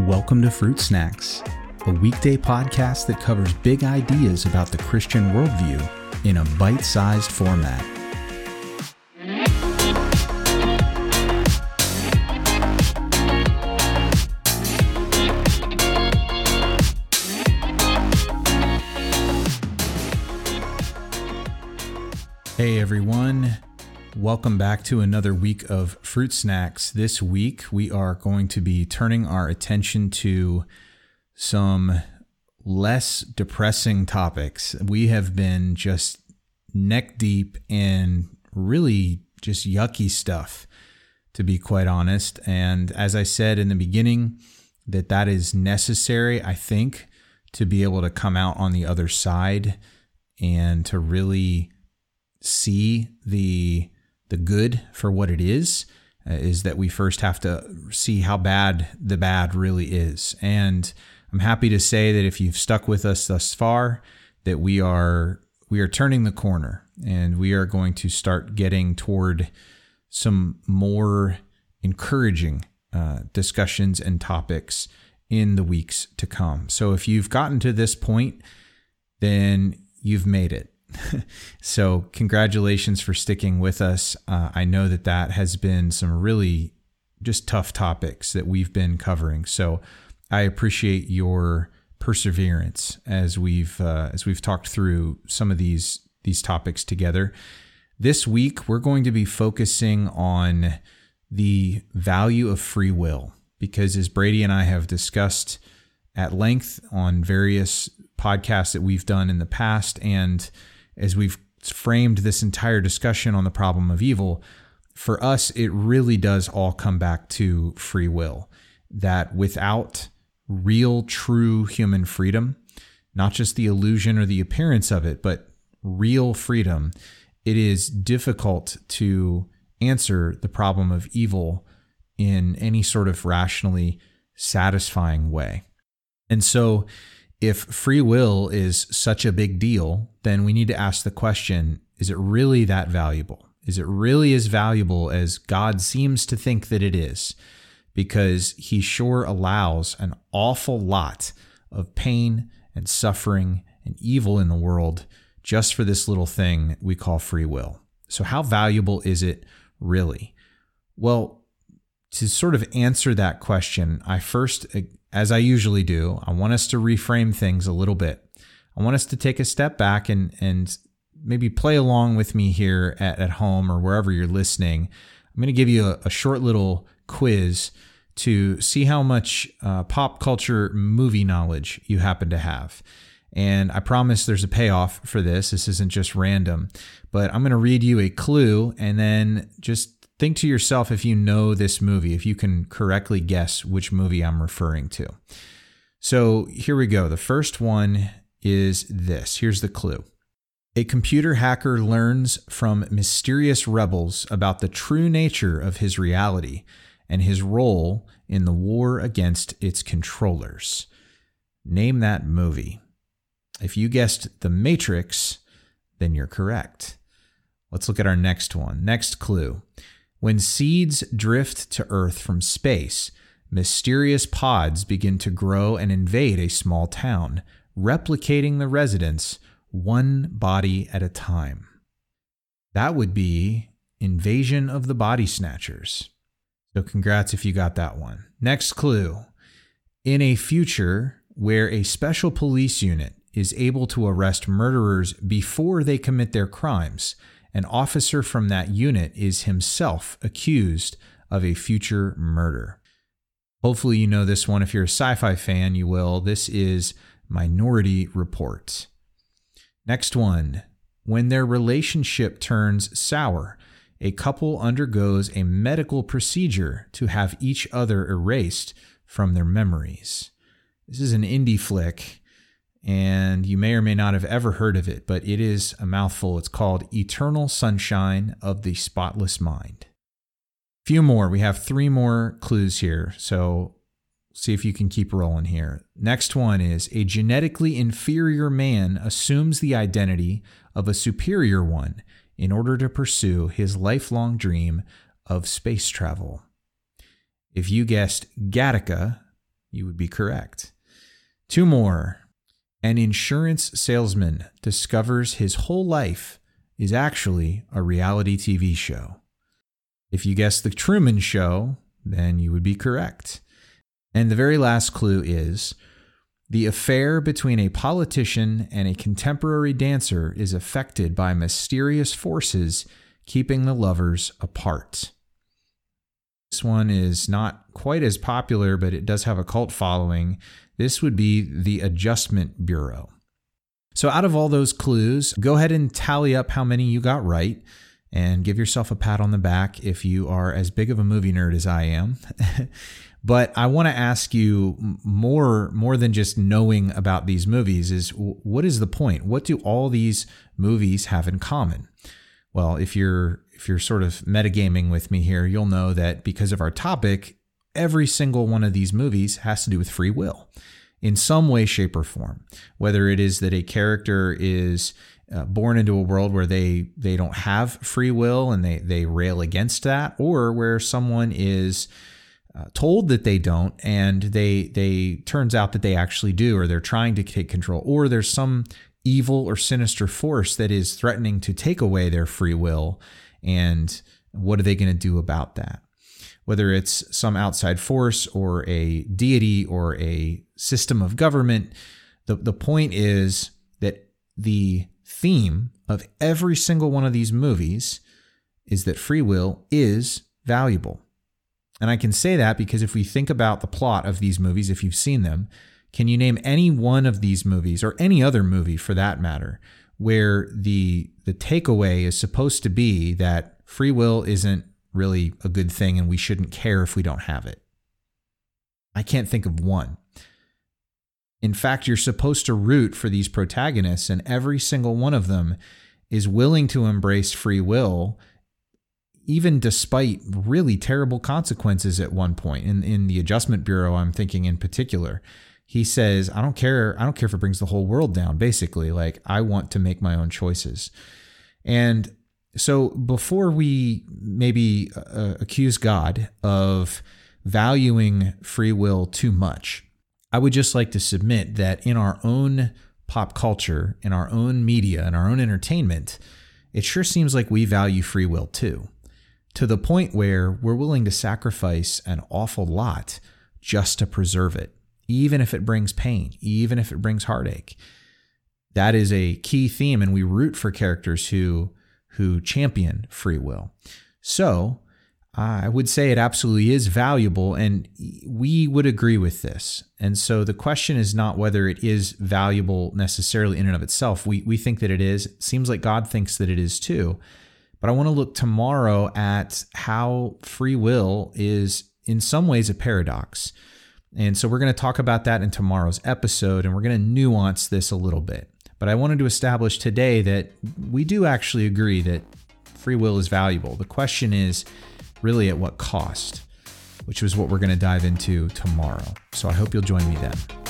Welcome to Fruit Snacks, a weekday podcast that covers big ideas about the Christian worldview in a bite sized format. Hey everyone, welcome back to another week of Fruit Snacks. This week we are going to be turning our attention to some less depressing topics. We have been just neck deep in really just yucky stuff, to be quite honest. And as I said in the beginning, that that is necessary, I think, to be able to come out on the other side and to really see the the good for what it is uh, is that we first have to see how bad the bad really is. And i'm happy to say that if you've stuck with us thus far that we are we are turning the corner and we are going to start getting toward some more encouraging uh, discussions and topics in the weeks to come. So if you've gotten to this point then you've made it so, congratulations for sticking with us. Uh, I know that that has been some really just tough topics that we've been covering. So, I appreciate your perseverance as we've uh, as we've talked through some of these these topics together. This week, we're going to be focusing on the value of free will because, as Brady and I have discussed at length on various podcasts that we've done in the past, and as we've framed this entire discussion on the problem of evil, for us, it really does all come back to free will. That without real, true human freedom, not just the illusion or the appearance of it, but real freedom, it is difficult to answer the problem of evil in any sort of rationally satisfying way. And so, if free will is such a big deal, then we need to ask the question is it really that valuable? Is it really as valuable as God seems to think that it is? Because he sure allows an awful lot of pain and suffering and evil in the world just for this little thing we call free will. So, how valuable is it really? Well, to sort of answer that question, I first as I usually do, I want us to reframe things a little bit. I want us to take a step back and and maybe play along with me here at, at home or wherever you're listening. I'm going to give you a, a short little quiz to see how much uh, pop culture movie knowledge you happen to have. And I promise there's a payoff for this. This isn't just random, but I'm going to read you a clue and then just Think to yourself if you know this movie, if you can correctly guess which movie I'm referring to. So here we go. The first one is this. Here's the clue. A computer hacker learns from mysterious rebels about the true nature of his reality and his role in the war against its controllers. Name that movie. If you guessed The Matrix, then you're correct. Let's look at our next one. Next clue. When seeds drift to Earth from space, mysterious pods begin to grow and invade a small town, replicating the residents one body at a time. That would be Invasion of the Body Snatchers. So, congrats if you got that one. Next clue. In a future where a special police unit is able to arrest murderers before they commit their crimes, an officer from that unit is himself accused of a future murder. Hopefully, you know this one. If you're a sci fi fan, you will. This is Minority Report. Next one. When their relationship turns sour, a couple undergoes a medical procedure to have each other erased from their memories. This is an indie flick and you may or may not have ever heard of it, but it is a mouthful. It's called Eternal Sunshine of the Spotless Mind. Few more. We have three more clues here, so see if you can keep rolling here. Next one is a genetically inferior man assumes the identity of a superior one in order to pursue his lifelong dream of space travel. If you guessed Gattaca, You would be correct. Two more. An insurance salesman discovers his whole life is actually a reality TV show. If you guessed The Truman Show, then you would be correct. And the very last clue is the affair between a politician and a contemporary dancer is affected by mysterious forces keeping the lovers apart. This one is not quite as popular, but it does have a cult following. This would be the Adjustment Bureau. So, out of all those clues, go ahead and tally up how many you got right and give yourself a pat on the back if you are as big of a movie nerd as I am. but I want to ask you more more than just knowing about these movies is what is the point? What do all these movies have in common? Well, if you're if you're sort of metagaming with me here, you'll know that because of our topic, every single one of these movies has to do with free will in some way, shape, or form. Whether it is that a character is uh, born into a world where they they don't have free will and they they rail against that, or where someone is uh, told that they don't and they they turns out that they actually do, or they're trying to take control, or there's some evil or sinister force that is threatening to take away their free will. And what are they going to do about that? Whether it's some outside force or a deity or a system of government, the, the point is that the theme of every single one of these movies is that free will is valuable. And I can say that because if we think about the plot of these movies, if you've seen them, can you name any one of these movies or any other movie for that matter where the the takeaway is supposed to be that free will isn't really a good thing and we shouldn't care if we don't have it? I can't think of one. In fact, you're supposed to root for these protagonists, and every single one of them is willing to embrace free will, even despite really terrible consequences at one point. In, in the Adjustment Bureau, I'm thinking in particular, he says, I don't care. I don't care if it brings the whole world down, basically. Like, I want to make my own choices. And so, before we maybe uh, accuse God of valuing free will too much, I would just like to submit that in our own pop culture, in our own media, in our own entertainment, it sure seems like we value free will too, to the point where we're willing to sacrifice an awful lot just to preserve it even if it brings pain, even if it brings heartache. That is a key theme, and we root for characters who who champion free will. So I would say it absolutely is valuable, and we would agree with this. And so the question is not whether it is valuable necessarily in and of itself. We we think that it is. It seems like God thinks that it is too. But I want to look tomorrow at how free will is in some ways a paradox. And so we're going to talk about that in tomorrow's episode, and we're going to nuance this a little bit. But I wanted to establish today that we do actually agree that free will is valuable. The question is really at what cost, which is what we're going to dive into tomorrow. So I hope you'll join me then.